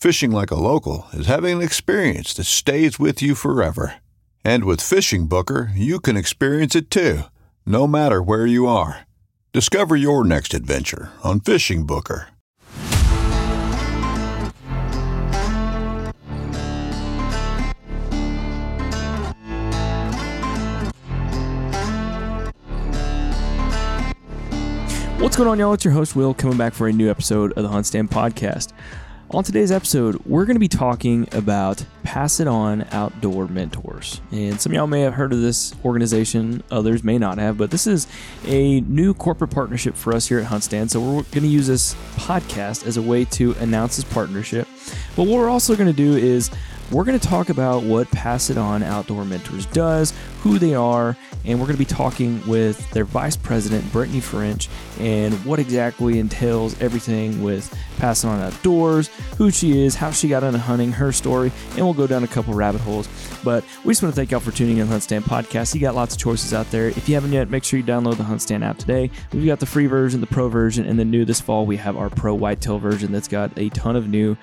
Fishing like a local is having an experience that stays with you forever. And with FishingBooker, you can experience it too, no matter where you are. Discover your next adventure on FishingBooker. What's going on, y'all? It's your host, Will, coming back for a new episode of the HuntStand Podcast. On today's episode, we're going to be talking about Pass It On Outdoor Mentors. And some of y'all may have heard of this organization, others may not have, but this is a new corporate partnership for us here at HuntStand. So we're going to use this podcast as a way to announce this partnership. But what we're also going to do is we're going to talk about what Pass It On Outdoor Mentors does, who they are, and we're going to be talking with their vice president, Brittany French, and what exactly entails everything with Pass It On Outdoors, who she is, how she got into hunting, her story, and we'll go down a couple rabbit holes. But we just want to thank y'all for tuning in to HuntStand Podcast. You got lots of choices out there. If you haven't yet, make sure you download the HuntStand app today. We've got the free version, the pro version, and then new this fall, we have our pro whitetail version that's got a ton of new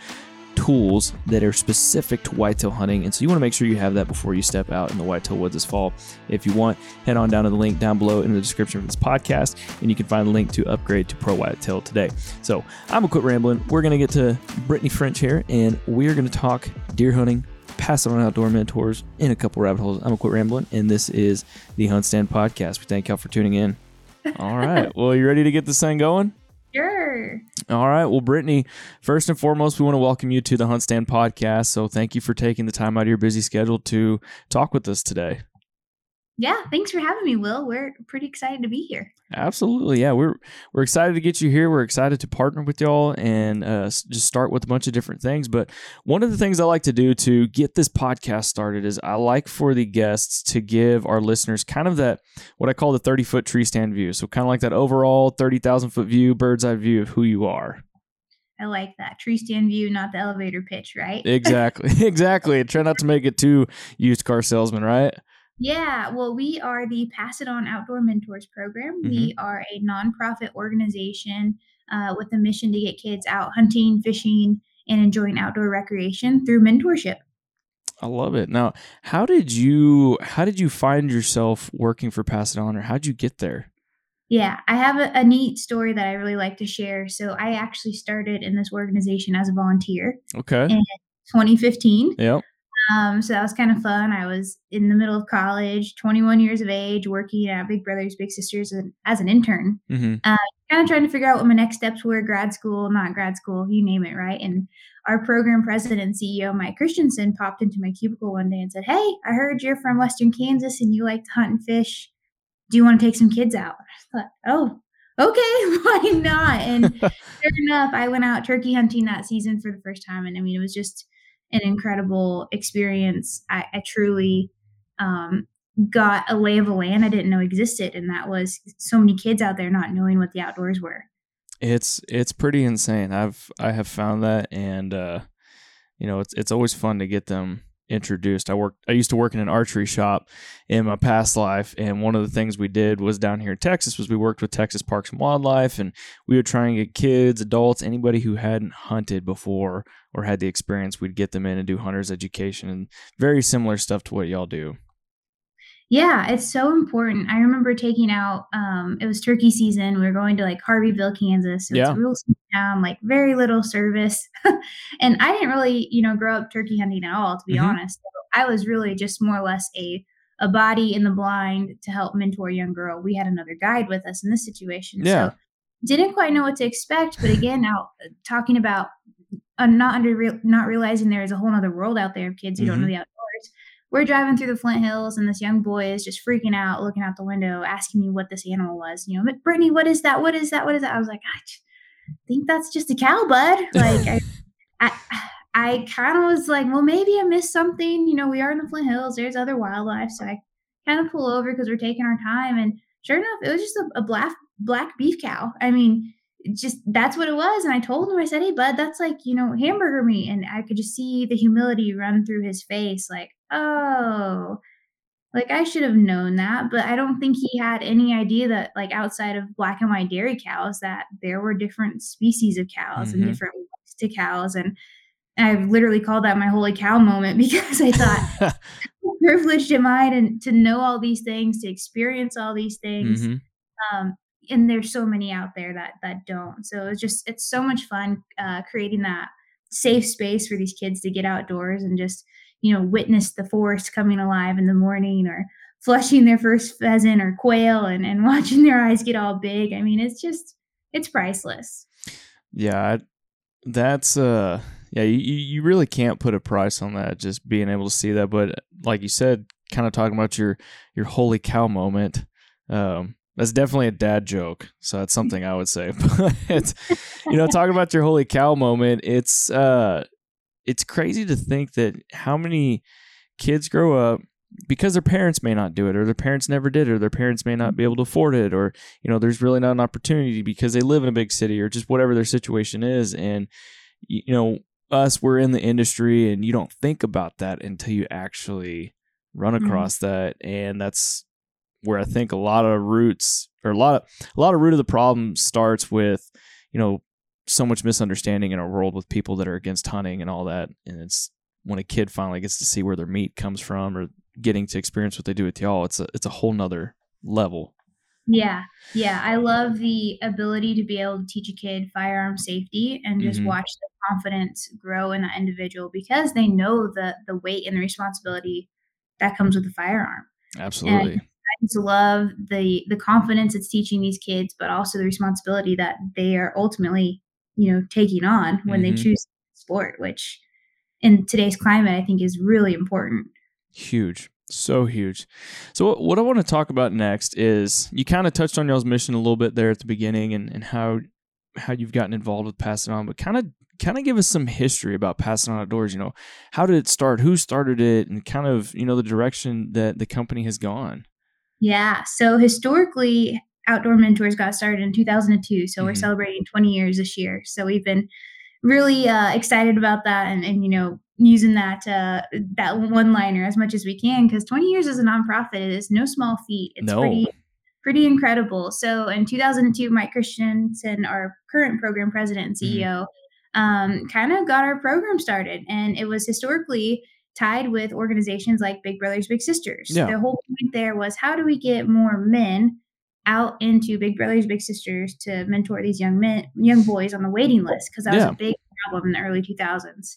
tools that are specific to whitetail hunting. And so you want to make sure you have that before you step out in the whitetail woods this fall. If you want, head on down to the link down below in the description of this podcast, and you can find the link to upgrade to Pro Whitetail today. So I'm going to quit rambling. We're going to get to Brittany French here, and we're going to talk deer hunting, pass on outdoor mentors in a couple rabbit holes. I'm going to quit rambling, and this is the HuntStand Podcast. We thank y'all for tuning in. All right. Well, you ready to get this thing going? All right. Well, Brittany, first and foremost, we want to welcome you to the HuntStand podcast. So thank you for taking the time out of your busy schedule to talk with us today. Yeah, thanks for having me, Will. We're pretty excited to be here. Absolutely, yeah. We're we're excited to get you here. We're excited to partner with y'all and uh, just start with a bunch of different things. But one of the things I like to do to get this podcast started is I like for the guests to give our listeners kind of that what I call the thirty foot tree stand view. So kind of like that overall thirty thousand foot view, bird's eye view of who you are. I like that tree stand view, not the elevator pitch, right? Exactly, exactly. Try not to make it too used car salesman, right? Yeah, well, we are the Pass It On Outdoor Mentors program. Mhm. We are a nonprofit organization uh, with a mission to get kids out hunting, fishing, and enjoying outdoor recreation through mentorship. I love it. Now, how did you how did you find yourself working for Pass It On, or how did you get there? Yeah, I have a, a neat story that I really like to share. So, I actually started in this organization as a volunteer Okay. in 2015. Yep. Um, so that was kind of fun. I was in the middle of college, 21 years of age, working at Big Brothers Big Sisters as, as an intern. hmm Kind of trying to figure out what my next steps were, grad school, not grad school, you name it, right? And our program president and CEO, Mike Christensen, popped into my cubicle one day and said, Hey, I heard you're from Western Kansas and you like to hunt and fish. Do you want to take some kids out? I thought, oh, okay, why not? And sure enough, I went out turkey hunting that season for the first time. And I mean, it was just an incredible experience. I, I truly um, got a lay of the land I didn't know existed. And that was so many kids out there not knowing what the outdoors were. It's it's pretty insane. I've I have found that, and uh, you know, it's it's always fun to get them introduced. I worked I used to work in an archery shop in my past life and one of the things we did was down here in Texas was we worked with Texas Parks and Wildlife and we would try and get kids, adults, anybody who hadn't hunted before or had the experience, we'd get them in and do hunters education and very similar stuff to what y'all do. Yeah, it's so important. I remember taking out um it was turkey season. We were going to like Harveyville, Kansas. So Yeah. it's a real small town, like very little service. and I didn't really, you know, grow up turkey hunting at all, to be Mhm. honest. So I was really just more or less a a body in the blind to help mentor a young girl. We had another guide with us in this situation. Yeah. So didn't quite know what to expect, but again, now uh, talking about uh, not under real not realizing there is a whole other world out there of kids who don't know Mhm. the outdoors. We're driving through the Flint Hills, and this young boy is just freaking out, looking out the window, asking me what this animal was. You know, "But Brittany, what is that? What is that? What is that? I was like, I think that's just a cow, bud. Like, I, I, I kind of was like, well, maybe I missed something. You know, we are in the Flint Hills. There's other wildlife, so I kind of pull over because we're taking our time. And sure enough, it was just a, a black black beef cow. I mean, just that's what it was. And I told him, I said, hey, bud, that's like you know hamburger meat. And I could just see the humility run through his face, like, oh. Like I should have known that, but I don't think he had any idea that like outside of black and white dairy cows that there were different species of cows Mhm. and different ways to cows and I've literally called that my holy cow moment because I thought privileged am I to, to know all these things, to experience all these things. Mhm. Um, and there's so many out there that that don't. So it's just it's so much fun uh, creating that safe space for these kids to get outdoors and just you know witness the forest coming alive in the morning or flushing their first pheasant or quail and, and watching their eyes get all big. I mean, it's just it's priceless. Yeah, that's uh yeah, you you really can't put a price on that just being able to see that, but like you said, kind of talking about your your holy cow moment. Um that's definitely a dad joke. So that's something I would say. But it's you know, talking about your holy cow moment, it's uh it's crazy to think that how many kids grow up because their parents may not do it or their parents never did or their parents may not be able to afford it or you know there's really not an opportunity because they live in a big city or just whatever their situation is and you know us we're in the industry and you don't think about that until you actually run Mhm. across that and that's where I think a lot of roots or a lot of a lot of root of the problem starts with you know so much misunderstanding in our world with people that are against hunting and all that and it's when a kid finally gets to see where their meat comes from or getting to experience what they do with y'all it's a it's a whole nother level Yeah, yeah. I love the ability to be able to teach a kid firearm safety and just Mhm. watch the confidence grow in that individual because they know the the weight and the responsibility that comes with the firearm. absolutely I just love the the confidence it's teaching these kids, but also the responsibility that they are ultimately, you know, taking on when they Mhm. choose sport, which in today's climate I think is really important. huge so huge so what, what i want to talk about next is you kind of touched on y'all's mission a little bit there at the beginning and, and how how you've gotten involved with passing on but kind of kind of give us some history about passing on outdoors you know how did it start who started it and kind of you know the direction that the company has gone Yeah. So historically, Outdoor Mentors got started in 2002. So we're Mhm. celebrating 20 years this year. So we've been really uh, excited about that, and, and you know, using that uh, that one liner as much as we can because 20 years as a nonprofit is no small feat. It's no pretty pretty incredible. So in 2002, Mike Christensen, our current program president and. CEO, um, kind of got our program started, and it was historically tied with organizations like Big Brothers Big Sisters. Yeah. The whole point there was how do we get more men out into Big Brothers Big Sisters to mentor these young men, young boys on the waiting list because that Yeah. was a big problem in the early 2000s.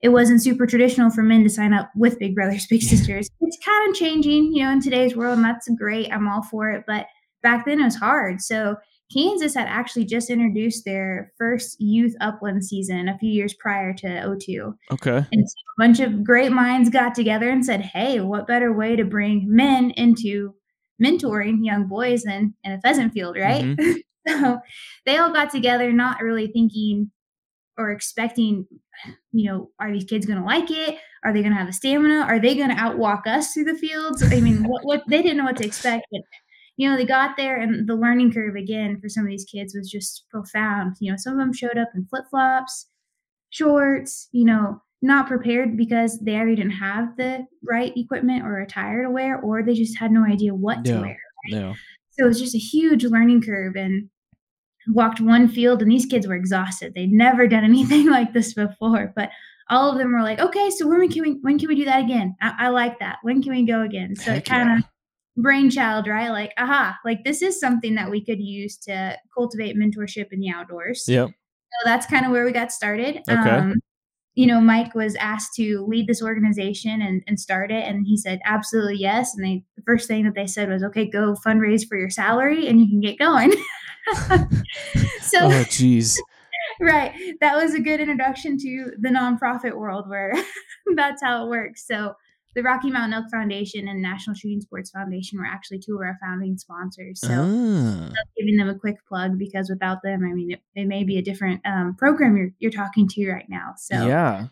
It wasn't super traditional for men to sign up with Big Brothers Big Sisters. It's kind of changing, you know, in today's world, and that's great. I'm all for it, but back then it was hard. So Kansas had actually just introduced their first youth upland season a few years prior to O2. okay And so a bunch of great minds got together and said, hey, what better way to bring men into mentoring young boys than in a pheasant field, right? Mm-hmm. so they all got together, not really thinking or expecting, you know, are these kids going to like it? Are they going to have the stamina? Are they going to outwalk us through the fields? I mean, what, what they didn't know what to expect, but you know, they got there and the learning curve again for some of these kids was just profound. You know, some of them showed up in flip flops, shorts, you know, not prepared because they either didn't have the right equipment or attire to wear, or they just had no idea what Yeah. to wear. Yeah. So it was just a huge learning curve and walked one field and these kids were exhausted. They'd never done anything like this before, but all of them were like, okay, so when can we, when can we do that again? I, I like that. When can we go again? So Heck it kind of yeah. brainchild, right? Like, aha, like this is something that we could use to cultivate mentorship in the outdoors. Yep. So that's kind of where we got started. Okay. Um, you know, Mike was asked to lead this organization and, and start it, and he said absolutely yes. And they the first thing that they said was, "Okay, go fundraise for your salary, and you can get going." so, Oh, jeez. right, that was a good introduction to the nonprofit world, where that's how it works. So, the Rocky Mountain Elk Foundation and National Shooting Sports Foundation were actually two of our founding sponsors. So Ah. giving them a quick plug because without them, I mean, it, it may be a different um, program you're, you're talking to right now. So, yeah.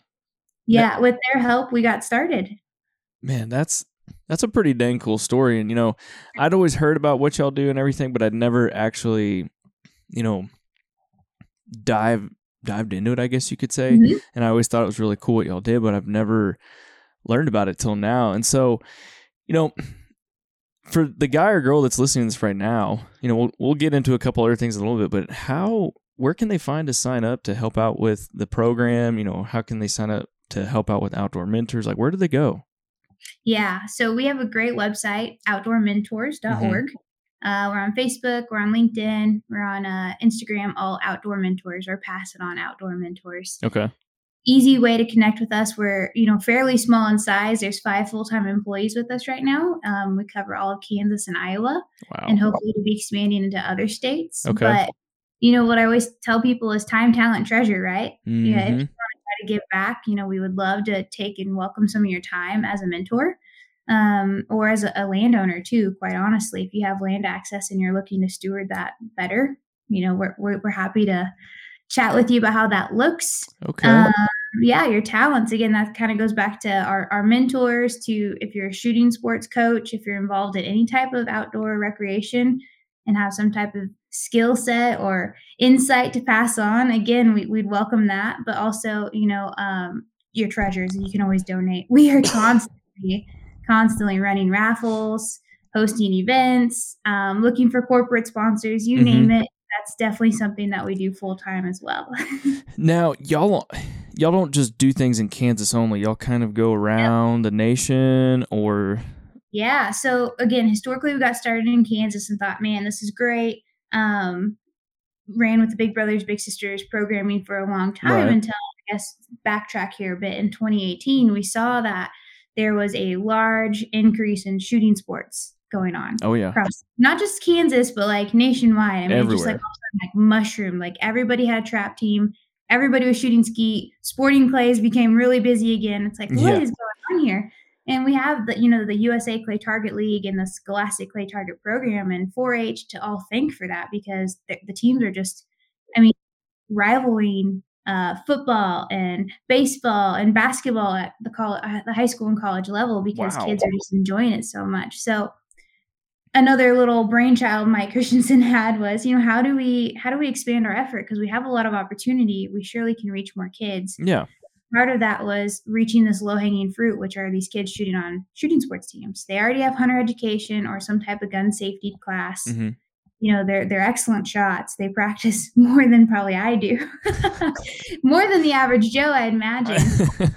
Yeah. with their help, we got started. Man, that's that's a pretty dang cool story. And you know, I'd always heard about what y'all do and everything, but I'd never actually, you know, dive dived into it, I guess you could say. Mhm. And I always thought it was really cool what y'all did, but I've never learned about it till now. And so, you know, for the guy or girl that's listening to this right now, you know, we'll we'll get into a couple other things in a little bit, but how where can they find to sign up to help out with the program? You know, how can they sign up to help out with outdoor mentors? Like where do they go? Yeah. So we have a great website, outdoormentors.org. Uh, we're on Facebook, we're on LinkedIn, we're on uh, Instagram, all outdoor mentors or pass it on outdoor mentors. Okay. Easy way to connect with us. We're, you know, fairly small in size. There's five full-time employees with us right now. Um, we cover all of Kansas and Iowa. Wow. and hopefully to be expanding into other states. Okay. But you know what I always tell people is time, talent, treasure, right? Yeah, if you want to try to give back, you know, we would love to take and welcome some of your time as a mentor. Um, or as a, a landowner too, quite honestly, if you have land access and you're looking to steward that better, you know, we're, we're, we're happy to chat with you about how that looks Okay. um, yeah, your talents. Again, that kind of goes back to our, our mentors, to if you're a shooting sports coach, if you're involved in any type of outdoor recreation and have some type of skill set or insight to pass on, again, we, we'd welcome that. But also, you know, um, your treasures, you can always donate. We are constantly, constantly running raffles, hosting events, um, looking for corporate sponsors, you Mhm. name it. That's definitely something that we do full time as well. Now, y'all y'all don't just do things in Kansas only. Y'all kind of go around the nation or Yeah. So again, historically, we got started in Kansas and thought, man, this is great. Um, ran with the Big Brothers Big Sisters programming for a long time Right. until I guess backtrack here a bit. In 2018, we saw that there was a large increase in shooting sports going on oh yeah. across not just Kansas, but like nationwide. I mean, it just like Everywhere. all of a sudden, like mushroom. Like everybody had a trap team. Everybody was shooting skeet. Sporting clays became really busy again. It's like, what is Yeah. going on here? And we have the, you know, the USA Clay Target League and the Scholastic Clay Target Program and 4-H to all thank for that because the, the teams are just, I mean, rivaling uh, football and baseball and basketball at the college, the high school and college level because Wow. kids are just enjoying it so much. So another little brainchild Mike Christensen had was, you know, how do we how do we expand our effort because we have a lot of opportunity. We surely can reach more kids. Yeah. Part of that was reaching this low hanging fruit, which are these kids shooting on shooting sports teams. They already have hunter education or some type of gun safety class. hmm You know, they're they're excellent shots. They practice more than probably I do, more than the average Joe, I imagine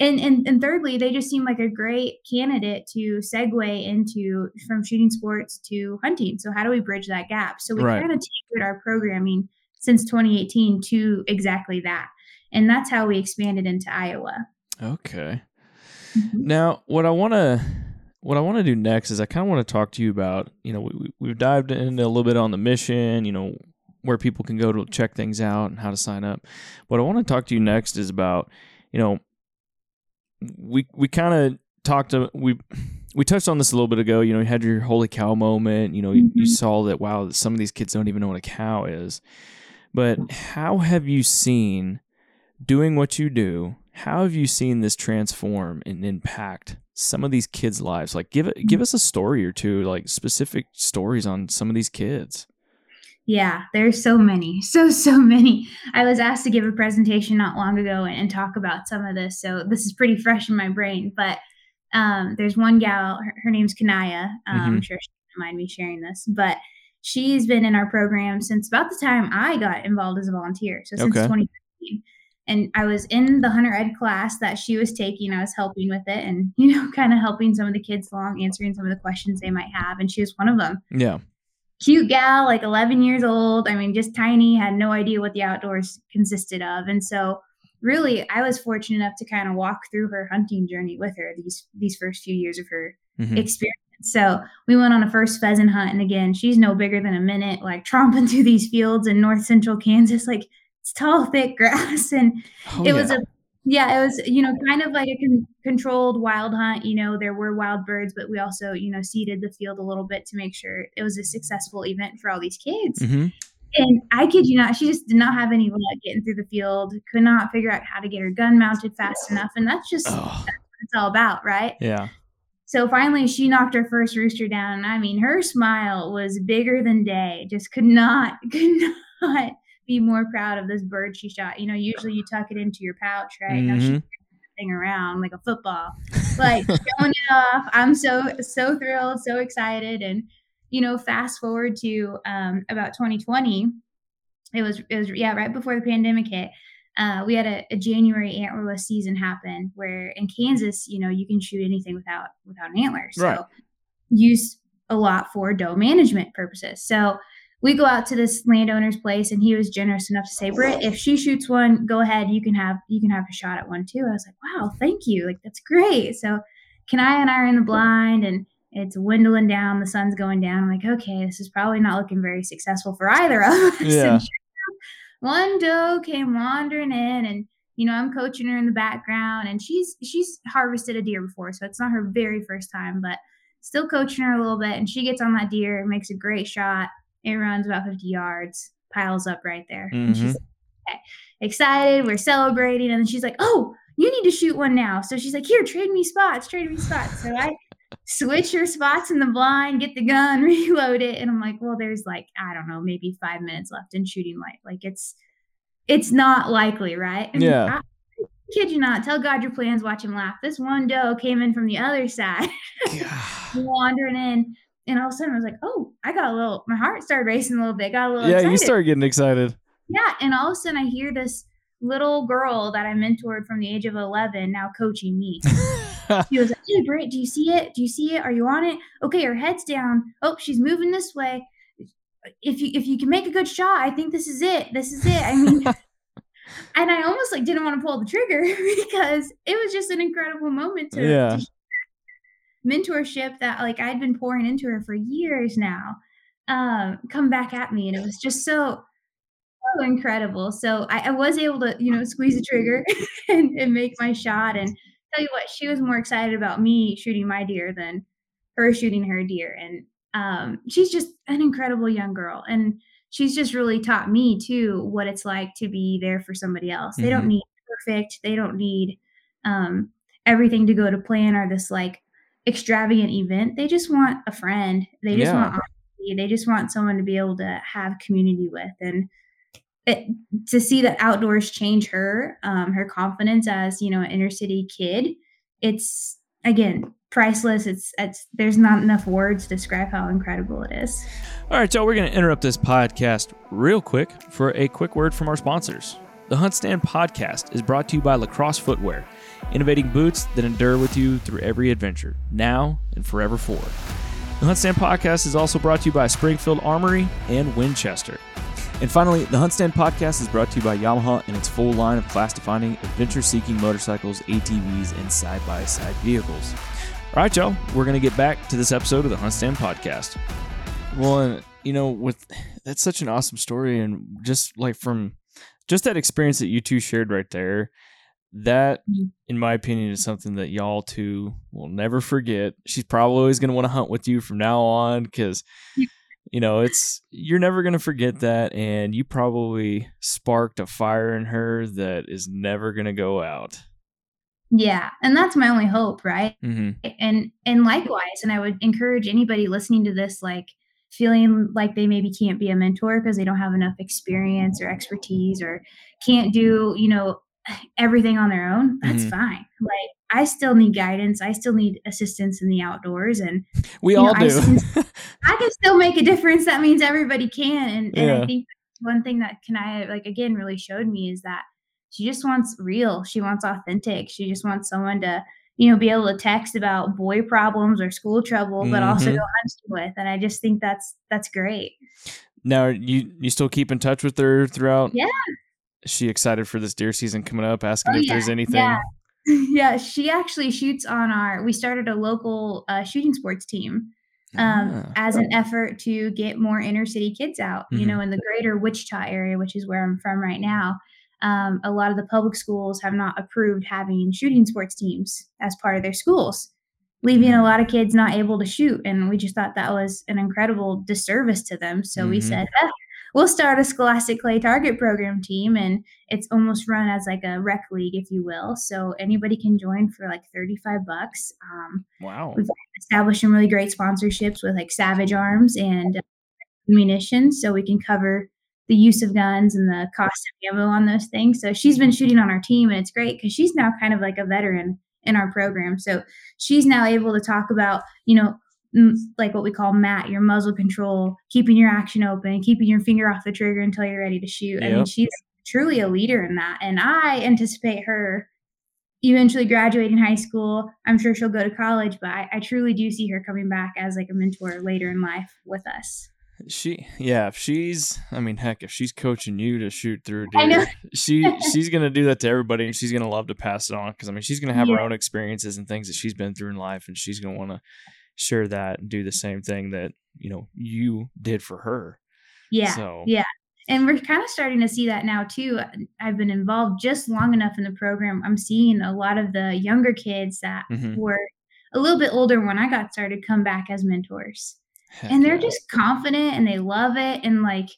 and, and and thirdly, they just seem like a great candidate to segue into from shooting sports to hunting. So how do we bridge that gap? So we Right. kind of tailored our programming since 2018 to exactly that, and that's how we expanded into Iowa. okay. Mm-hmm. Now, what I want to what I want to do next is I kind of want to talk to you about, you know, we, we- we've dived into a little bit on the mission, you know, where people can go to check things out and how to sign up. What I want to talk to you next is about, you know, we we kind of talked to we we touched on this a little bit ago. You know, you had your holy cow moment. You know, you, you mm-hmm. saw that wow, some of these kids don't even know what a cow is. But how have you seen doing what you do? How have you seen this transform and impact some of these kids' lives? Like, give it, give mm. us a story or two, like specific stories on some of these kids. Yeah, there's so many, so so many. I was asked to give a presentation not long ago and, and talk about some of this, so this is pretty fresh in my brain. But um, there's one gal, her, her name's Kanaya. Um, Mhm. I'm sure she doesn't mind me sharing this, but she's been in our program since about the time I got involved as a volunteer. So since Okay. 2015. And I was in the hunter ed class that she was taking. I was helping with it and, you know, kind of helping some of the kids along, answering some of the questions they might have. And she was one of them Yeah. Cute gal, like 11 years old. I mean, just tiny, had no idea what the outdoors consisted of. And so, really, I was fortunate enough to kind of walk through her hunting journey with her these these first few years of her Mhm. experience. So we went on a first pheasant hunt, and again, she's no bigger than a minute, like tromping through these fields in north central Kansas, like it's tall, thick grass, and Oh, it was a yeah, it was you know kind of like a con- controlled wild hunt. You know, there were wild birds, but we also you know seeded the field a little bit to make sure it was a successful event for all these kids. Mhm. And I kid you not, she just did not have any luck getting through the field. Could not figure out how to get her gun mounted fast enough, and that's just Oh, what it's all about, right? yeah. So finally, she knocked her first rooster down. I mean, her smile was bigger than day. Just could not, could not be more proud of this bird she shot. You know, usually you tuck it into your pouch, right? Now she Mhm. thing around like a football, like showing it off. I'm so so thrilled, so excited, and you know, fast forward to um, about 2020. It was it was yeah, right before the pandemic hit. Uh, we had a, a January antlerless season happen where in Kansas, you know, you can shoot anything without without an antler. So Right. used a lot for doe management purposes. So we go out to this landowner's place and he was generous enough to say, Britt, if she shoots one, go ahead. You can have you can have a shot at one too. I was like, wow, thank you. Like that's great. So Kanaya and I are in the blind and it's dwindling down, the sun's going down. I'm like, okay, this is probably not looking very successful for either of us. Yeah. And sure enough, one doe came wandering in and you know, I'm coaching her in the background and she's she's harvested a deer before, so it's not her very first time, but still coaching her a little bit and she gets on that deer, and makes a great shot. It runs about 50 yards, piles up right there. And Mhm. she's like, okay, excited, we're celebrating, and then she's like, "Oh, you need to shoot one now." So she's like, "Here, trade me spots, trade me spots." So I switch her spots in the blind, get the gun, reload it, and I'm like, "Well, there's like I don't know, maybe five minutes left in shooting light. Like it's it's not likely, right?" And Yeah. I, kid you not, tell God your plans, watch him laugh. This one doe came in from the other side, wandering in, and all of a sudden I was like, "Oh, I got a little." My heart started racing a little bit. Got a little excited. yeah, excited. you start getting excited. Yeah, and all of a sudden I hear this little girl that I mentored from the age of 11 now coaching me. She was like, "Hey, Britt, do you see it? Do you see it? Are you on it? Okay, her head's down. Oh, she's moving this way. If you if you can make a good shot, I think this is it. This is it. I mean." And I almost like didn't want to pull the trigger because it was just an incredible moment to, Yeah. to mentorship that like I'd been pouring into her for years now um, come back at me, and it was just so so incredible. So I, I was able to you know squeeze the trigger and, and make my shot. And tell you what, she was more excited about me shooting my deer than her shooting her deer. And um, she's just an incredible young girl, and she's just really taught me too what it's like to be there for somebody else. They Mhm. don't need perfect. They don't need um, everything to go to plan or this like extravagant event. They just want a friend. They just Yeah. want honesty. They just want someone to be able to have community with and it, to see that outdoors change her, um, her confidence as you know an inner city kid. It's again priceless. It's it's there's not enough words to describe how incredible it is. All right, y'all, we're going to interrupt this podcast real quick for a quick word from our sponsors. The HuntStand podcast is brought to you by LaCrosse Footwear, innovating boots that endure with you through every adventure, now and forever forward. The HuntStand podcast is also brought to you by Springfield Armory and Winchester. And finally, the HuntStand podcast is brought to you by Yamaha and its full line of class defining, adventure seeking motorcycles, ATVs, and side by side vehicles. All right, y'all, we're going to get back to this episode of the HuntStand podcast. Well, and you know, with that's such an awesome story, and just like from just that experience that you two shared right there, that, Mhm. in my opinion, is something that y'all two will never forget. She's probably always going to want to hunt with you from now on because, you know, it's you're never going to forget that, and you probably sparked a fire in her that is never going to go out. Yeah, and that's my only hope, right? Mm-hmm. and and likewise and i would encourage anybody listening to this like feeling like they maybe can't be a mentor because they don't have enough experience or expertise or can't do, you know, everything on their own, that's Mhm. fine. Like I still need guidance. I still need assistance in the outdoors and We you know, all I do. I can still make a difference. That means everybody can. And, and Yeah. I think one thing that Kanaya like, again, really showed me is that she just wants real. She wants authentic. She just wants someone to, you know, be able to text about boy problems or school trouble, but also Mhm. go hunting with. And I just think that's that's great. now, you you still keep in touch with her throughout? Yeah. She excited for this deer season coming up? Asking Oh, if yeah, there's anything. yeah. yeah, she actually shoots on our. We started a local uh, shooting sports team um, Ah. as an effort to get more inner city kids out. You Mhm. know, in the greater Wichita area, which is where I'm from right now, um, a lot of the public schools have not approved having shooting sports teams as part of their schools, leaving a lot of kids not able to shoot. And we just thought that was an incredible disservice to them. So we Mhm. said, "Eh, we'll start a Scholastic Clay Target Program team, and it's almost run as like a rec league, if you will. So anybody can join for like 35 bucks. Um, Wow. We've established some really great sponsorships with like Savage Arms and uh, munitions, so we can cover the use of guns and the cost of ammo on those things. So she's been shooting on our team, and it's great because she's now kind of like a veteran in our program. So she's now able to talk about, you know, like what we call MAT, your muzzle control, keeping your action open, keeping your finger off the trigger until you're ready to shoot. I mean, she's truly a leader in that, and I anticipate her eventually graduating high school. I'm sure she'll go to college, but I, I truly do see her coming back as like a mentor later in life with us. She, yeah, if she's, I mean, heck, if she's coaching you to shoot through a I know. deer, she she's gonna do that to everybody, and she's gonna love to pass it on because I mean, she's gonna have her own experiences and things that she's been through in life, and she's gonna want to share that and do the same thing that you know you did for her. Yeah. So Yeah. And we're kind of starting to see that now too. I've been involved just long enough in the program. I'm seeing a lot of the younger kids that Mhm. were a little bit older when I got started come back as mentors. heck and they're yeah. just confident and they love it and like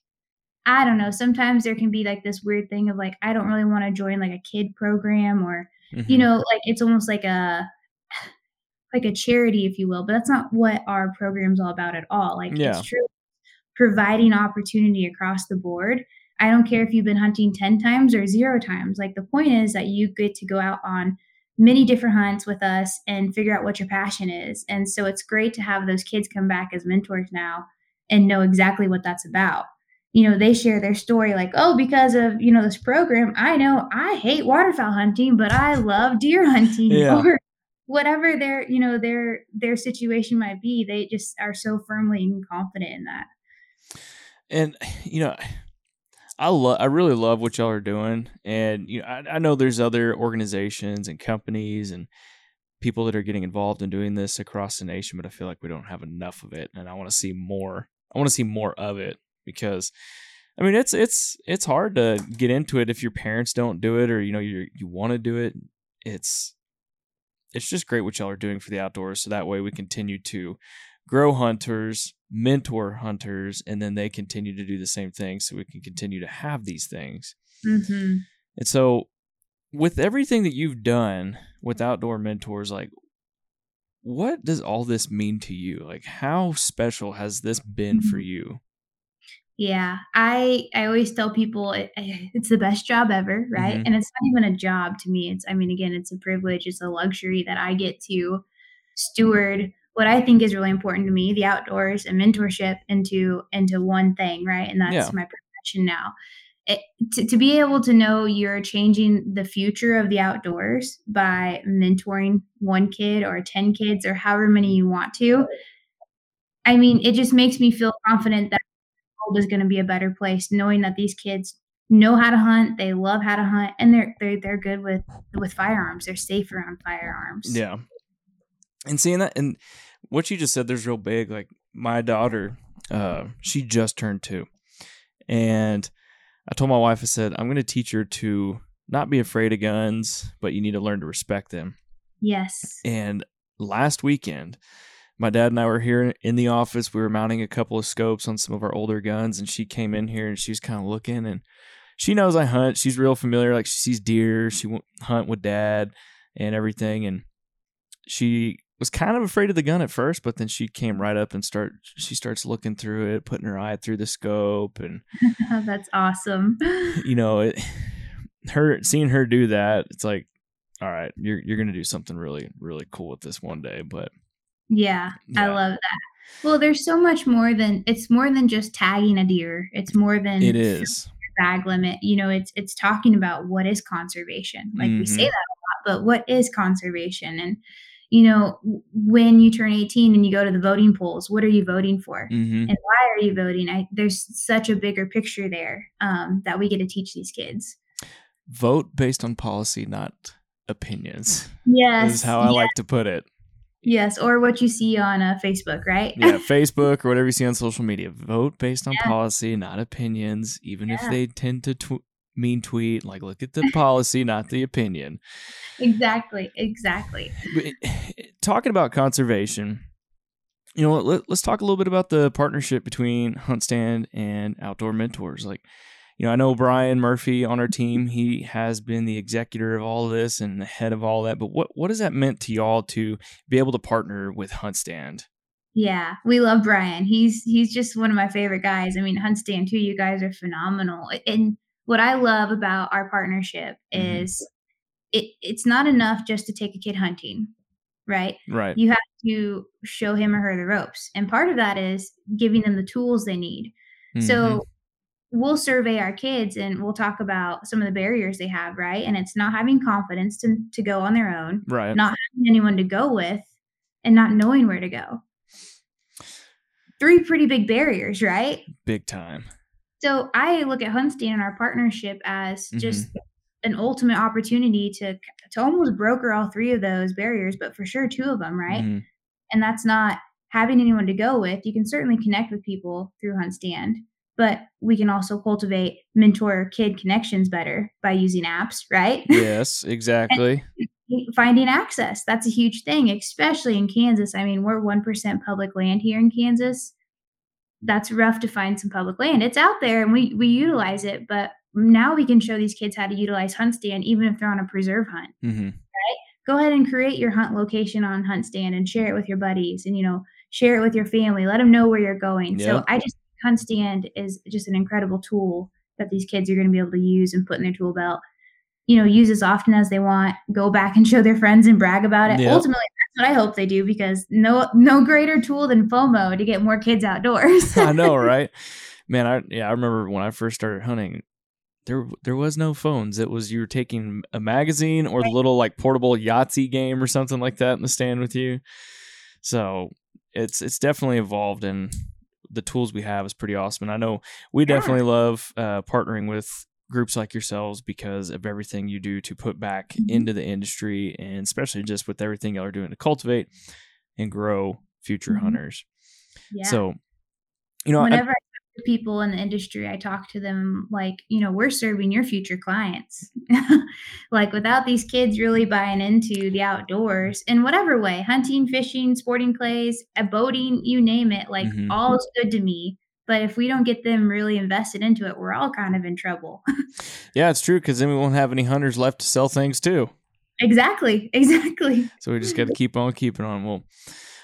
i don't know sometimes there can be like this weird thing of like i don't really want to join like a kid program or you Mhm. know like it's almost like a like a charity if you will but that's not what our program's all about at all. Like Yeah. it's true providing opportunity across the board. I don't care if you've been hunting 10 times or zero times. Like the point is that you get to go out on many different hunts with us and figure out what your passion is. And so it's great to have those kids come back as mentors now and know exactly what that's about. You know they share their story like oh because of you know this program i know i hate waterfowl hunting but i love deer hunting Yeah. or whatever their you know their their situation might be they just are so firmly and confident in that. And you know i love i really love what y'all are doing and you know I, I know there's other organizations and companies and people that are getting involved in doing this across the nation but i feel like we don't have enough of it and i want to see more i want to see more of it because i mean it's it's it's hard to get into it if your parents don't do it or you know you you want to do it. It's it's just great what y'all are doing for the outdoors so that way we continue to grow hunters, mentor hunters, and then they continue to do the same thing so we can continue to have these things. mm-hmm. And so, with everything that you've done with outdoor mentors, like, what does all this mean to you? Like, how special has this been for you? Yeah, I I always tell people it, it's the best job ever, right? Mhm. And it's not even a job to me. It's I mean, again, it's a privilege, it's a luxury that I get to steward what I think is really important to me, the outdoors and mentorship into into one thing, right? And that's Yeah. my profession now. It, to, to be able to know you're changing the future of the outdoors by mentoring one kid or 10 kids or however many you want to, I mean, it just makes me feel confident that world is going to be a better place knowing that these kids know how to hunt they love how to hunt and they're they're, they're good with with firearms they're safe around firearms Yeah. And seeing that, and what you just said, there's real big. Like, my daughter, uh, she just turned two. And I told my wife, I said, I'm going to teach her to not be afraid of guns, but you need to learn to respect them. yes And last weekend, my dad and I were here in the office. We were mounting a couple of scopes on some of our older guns, and she came in here and she was kind of looking. And she knows I hunt. She's real familiar. Like she sees deer. She hunt with dad and everything. And she was kind of afraid of the gun at first, but then she came right up and start she starts looking through it, putting her eye through the scope and That's awesome. you know, it, her seeing her do that, it's like all right, you're you're going to do something really really cool with this one day, but Yeah, I love that. Well, there's so much more than it's more than just tagging a deer. It's more than it is. bag limit. You know, it's it's talking about what is conservation. Like we say Mhm. that a lot, but what is conservation? And you know, when you turn 18 and you go to the voting polls, what are you voting for? Mhm. And why are you voting? I, there's such a bigger picture there um, that we get to teach these kids. Vote based on policy, not opinions. Yes, Is how I yeah, like to put it. Yes, or what you see on uh, Facebook, right? yeah, Facebook or whatever you see on social media. Vote based on Yeah. policy, not opinions. Even if they tend to tw- mean tweet, like look at the policy, not the opinion. exactly, exactly. But talking about conservation, you know, let, let's talk a little bit about the partnership between HuntStand and Outdoor Mentors. Like, you know, I know Brian Murphy on our team. He has been the executor of all of this and the head of all that. But what what has that meant to y'all to be able to partner with HuntStand? Yeah, we love Brian. He's he's just one of my favorite guys. I mean, HuntStand too. You guys are phenomenal. And what I love about our partnership Mhm. is it it's not enough just to take a kid hunting, right? Right. You have to show him or her the ropes, and part of that is giving them the tools they need. Mhm. So we'll survey our kids and we'll talk about some of the barriers they have, right? And it's not having confidence to to go on their own, right. not having anyone to go with, and not knowing where to go. Three pretty big barriers, right? Big time. So I look at HuntStand and our partnership as just an ultimate opportunity to to almost broker all three of those barriers, but for sure two of them, right? Mhm. And that's not having anyone to go with. You can certainly connect with people through HuntStand, but we can also cultivate mentor kid connections better by using apps, right? Yes, exactly. Finding access. That's a huge thing, especially in Kansas. I mean, we're 1% public land here in Kansas. That's rough to find some public land. It's out there and we we utilize it, but now we can show these kids how to utilize HuntStand even if they're on a preserve hunt hmm go ahead and create your hunt location on HuntStand and share it with your buddies and you know share it with your family let them know where you're going Yeah. so i just HuntStand is just an incredible tool that these kids are going to be able to use and put in their tool belt you know use as often as they want go back and show their friends and brag about it Yep. ultimately that's what i hope they do because no no greater tool than fomo to get more kids outdoors I know, right? Man, I yeah, I remember when I first started hunting. There, there was no phones. It was you were taking a magazine or the little like portable Yahtzee game or something like that in the stand with you. So it's it's definitely evolved, and the tools we have is pretty awesome. And I know we Yeah. definitely love uh, partnering with groups like yourselves because of everything you do to put back Mhm. into the industry, and especially just with everything y'all are doing to cultivate and grow future Mhm. hunters. yeah So, you know, whenever I people in the industry, I talk to them like, you know, we're serving your future clients. like without these kids really buying into the outdoors in whatever way, hunting, fishing, sporting clays, boating, you name it, like Mhm. all is good to me. But if we don't get them really invested into it, we're all kind of in trouble. Yeah, it's true because then we won't have any hunters left to sell things to. exactly. Exactly. So we just got to keep on keeping on. Well,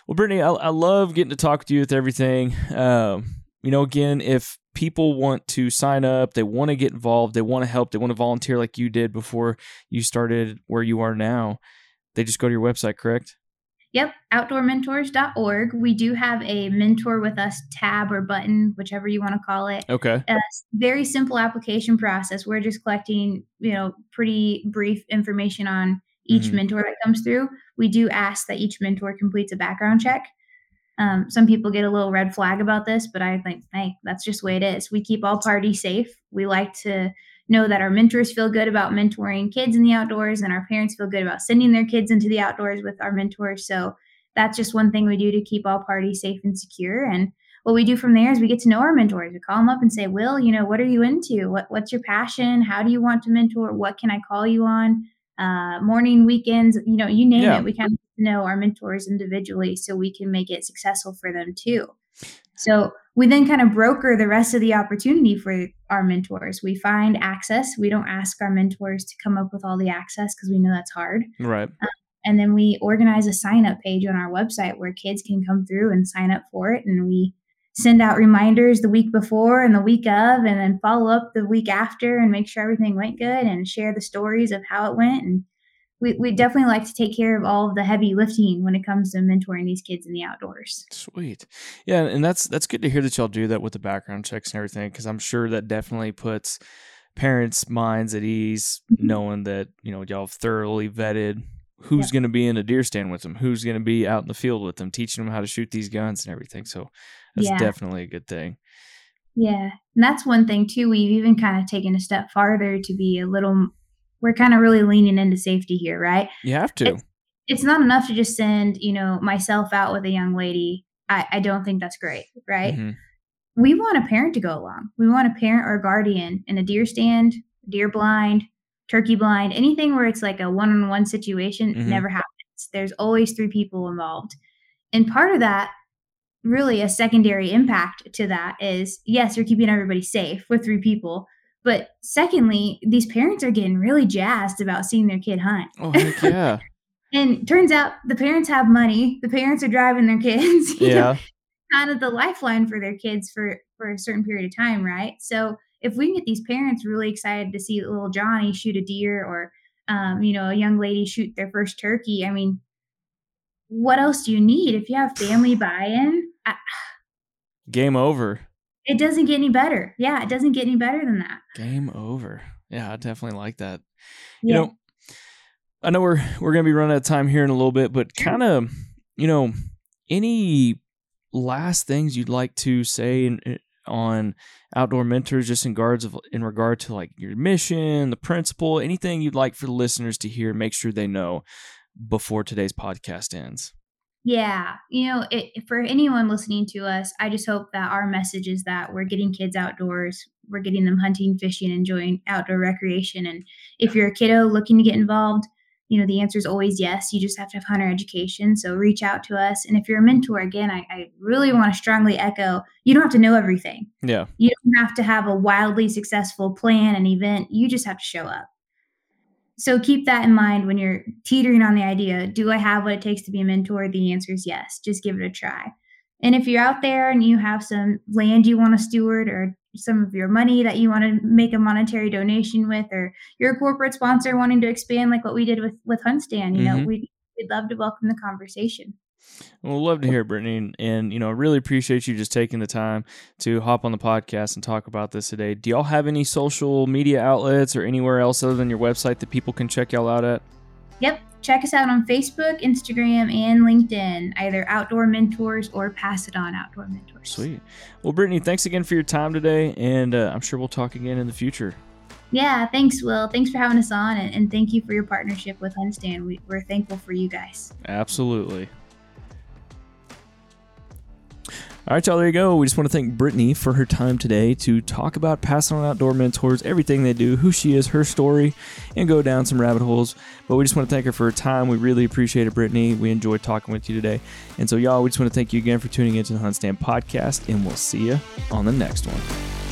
well, Brittany, I, I love getting to talk to you with everything. Um, you know, again, if people want to sign up, they want to get involved, they want to help, they want to volunteer like you did before you started where you are now, they just go to your website, correct? Yep, outdoormentors.org. We do have a mentor with us tab or button, whichever you want to call it. Okay. a s- very simple application process. We're just collecting, you know, pretty brief information on each Mhm. mentor that comes through. We do ask that each mentor completes a background check. Um, some people get a little red flag about this, but I think, hey, that's just the way it is. We keep all parties safe. We like to know that our mentors feel good about mentoring kids in the outdoors, and our parents feel good about sending their kids into the outdoors with our mentors. So that's just one thing we do to keep all parties safe and secure. And what we do from there is we get to know our mentors. We call them up and say, "Will, you know, what are you into? What what's your passion? How do you want to mentor? What can I call you on? Uh, morning, weekends, you know, you name Yeah. it. We kind of know our mentors individually, so we can make it successful for them too. So we then kind of broker the rest of the opportunity for our mentors. We find access. We don't ask our mentors to come up with all the access because we know that's hard Right. And then we organize a sign up page on our website where kids can come through and sign up for it. And we send out reminders the week before and the week of, and then follow up the week after and make sure everything went good and share the stories of how it went. And we, we definitely like to take care of all of the heavy lifting when it comes to mentoring these kids in the outdoors. Sweet. Yeah, and that's that's good to hear that y'all do that with the background checks and everything because I'm sure that definitely puts parents' minds at ease Mm-hmm. knowing that, you know, y'all have thoroughly vetted who's going to be in a deer stand with them, who's going to be out in the field with them, teaching them how to shoot these guns and everything. So that's Yeah. definitely a good thing. Yeah. And that's one thing too. We've even kind of taken a step farther to be a little, we're kind of really leaning into safety here, right? You have to. It's not enough to just send, you know, myself out with a young lady. I, I don't think that's great, right? Mhm. We want a parent to go along. We want a parent or a guardian in a deer stand, deer blind, turkey blind, anything where it's like a one on one situation Mhm. never happens. There's always three people involved. And part of that, really a secondary impact to that is yes, you're keeping everybody safe with three people. But secondly, these parents are getting really jazzed about seeing their kid hunt. Oh, heck yeah. And turns out the parents have money. The parents are driving their kids. you know, yeah. kind of the lifeline for their kids for for a certain period of time, right? So if we can get these parents really excited to see little Johnny shoot a deer or um, you know, a young lady shoot their first turkey, I mean, what else do you need if you have family buy-in? I, Game over. it doesn't get any better. Yeah, it doesn't get any better than that. Game over. Yeah, I definitely like that. Yeah. You know, I know we're we're gonna be running out of time here in a little bit, but kind of, you know, any last things you'd like to say in, in- on outdoor mentors, just in regards of in regard to like your mission, the principle, anything you'd like for the listeners to hear, make sure they know before today's podcast ends. Yeah, you know, it, for anyone listening to us, I just hope that our message is that we're getting kids outdoors, we're getting them hunting, fishing, enjoying outdoor recreation. And if you're a kiddo looking to get involved, you know, the answer is always yes. You just have to have hunter education. So reach out to us. And if you're a mentor, again, I, I really want to strongly echo you don't have to know everything. Yeah. You don't have to have a wildly successful plan and event. You just have to show up. So keep that in mind when you're teetering on the idea do I have what it takes to be a mentor? The answer is yes. Just give it a try. And if you're out there and you have some land you want to steward or some of your money that you want to make a monetary donation with, or you're a corporate sponsor wanting to expand like what we did with with HuntStand, you know, Mhm. we'd, we'd love to welcome the conversation. Well, love to hear it, Brittany, and, and you know, really appreciate you just taking the time to hop on the podcast and talk about this today. Do y'all have any social media outlets or anywhere else other than your website that people can check y'all out at? Yep. Check us out on Facebook, Instagram, and LinkedIn, either Outdoor Mentors or Pass It On Outdoor Mentors. Sweet. Well, Brittany, thanks again for your time today, and uh, I'm sure we'll talk again in the future. Yeah, thanks, Will. Thanks for having us on, and, and thank you for your partnership with HuntStand. We, we're thankful for you guys. Absolutely. All right, y'all, there you go. We just want to thank Brittany for her time today to talk about passing on outdoor mentors, everything they do, who she is, her story, and go down some rabbit holes. But we just want to thank her for her time. We really appreciate it, Brittany. We enjoyed talking with you today. And so, y'all, we just want to thank you again for tuning into the HuntStand podcast, and we'll see you on the next one.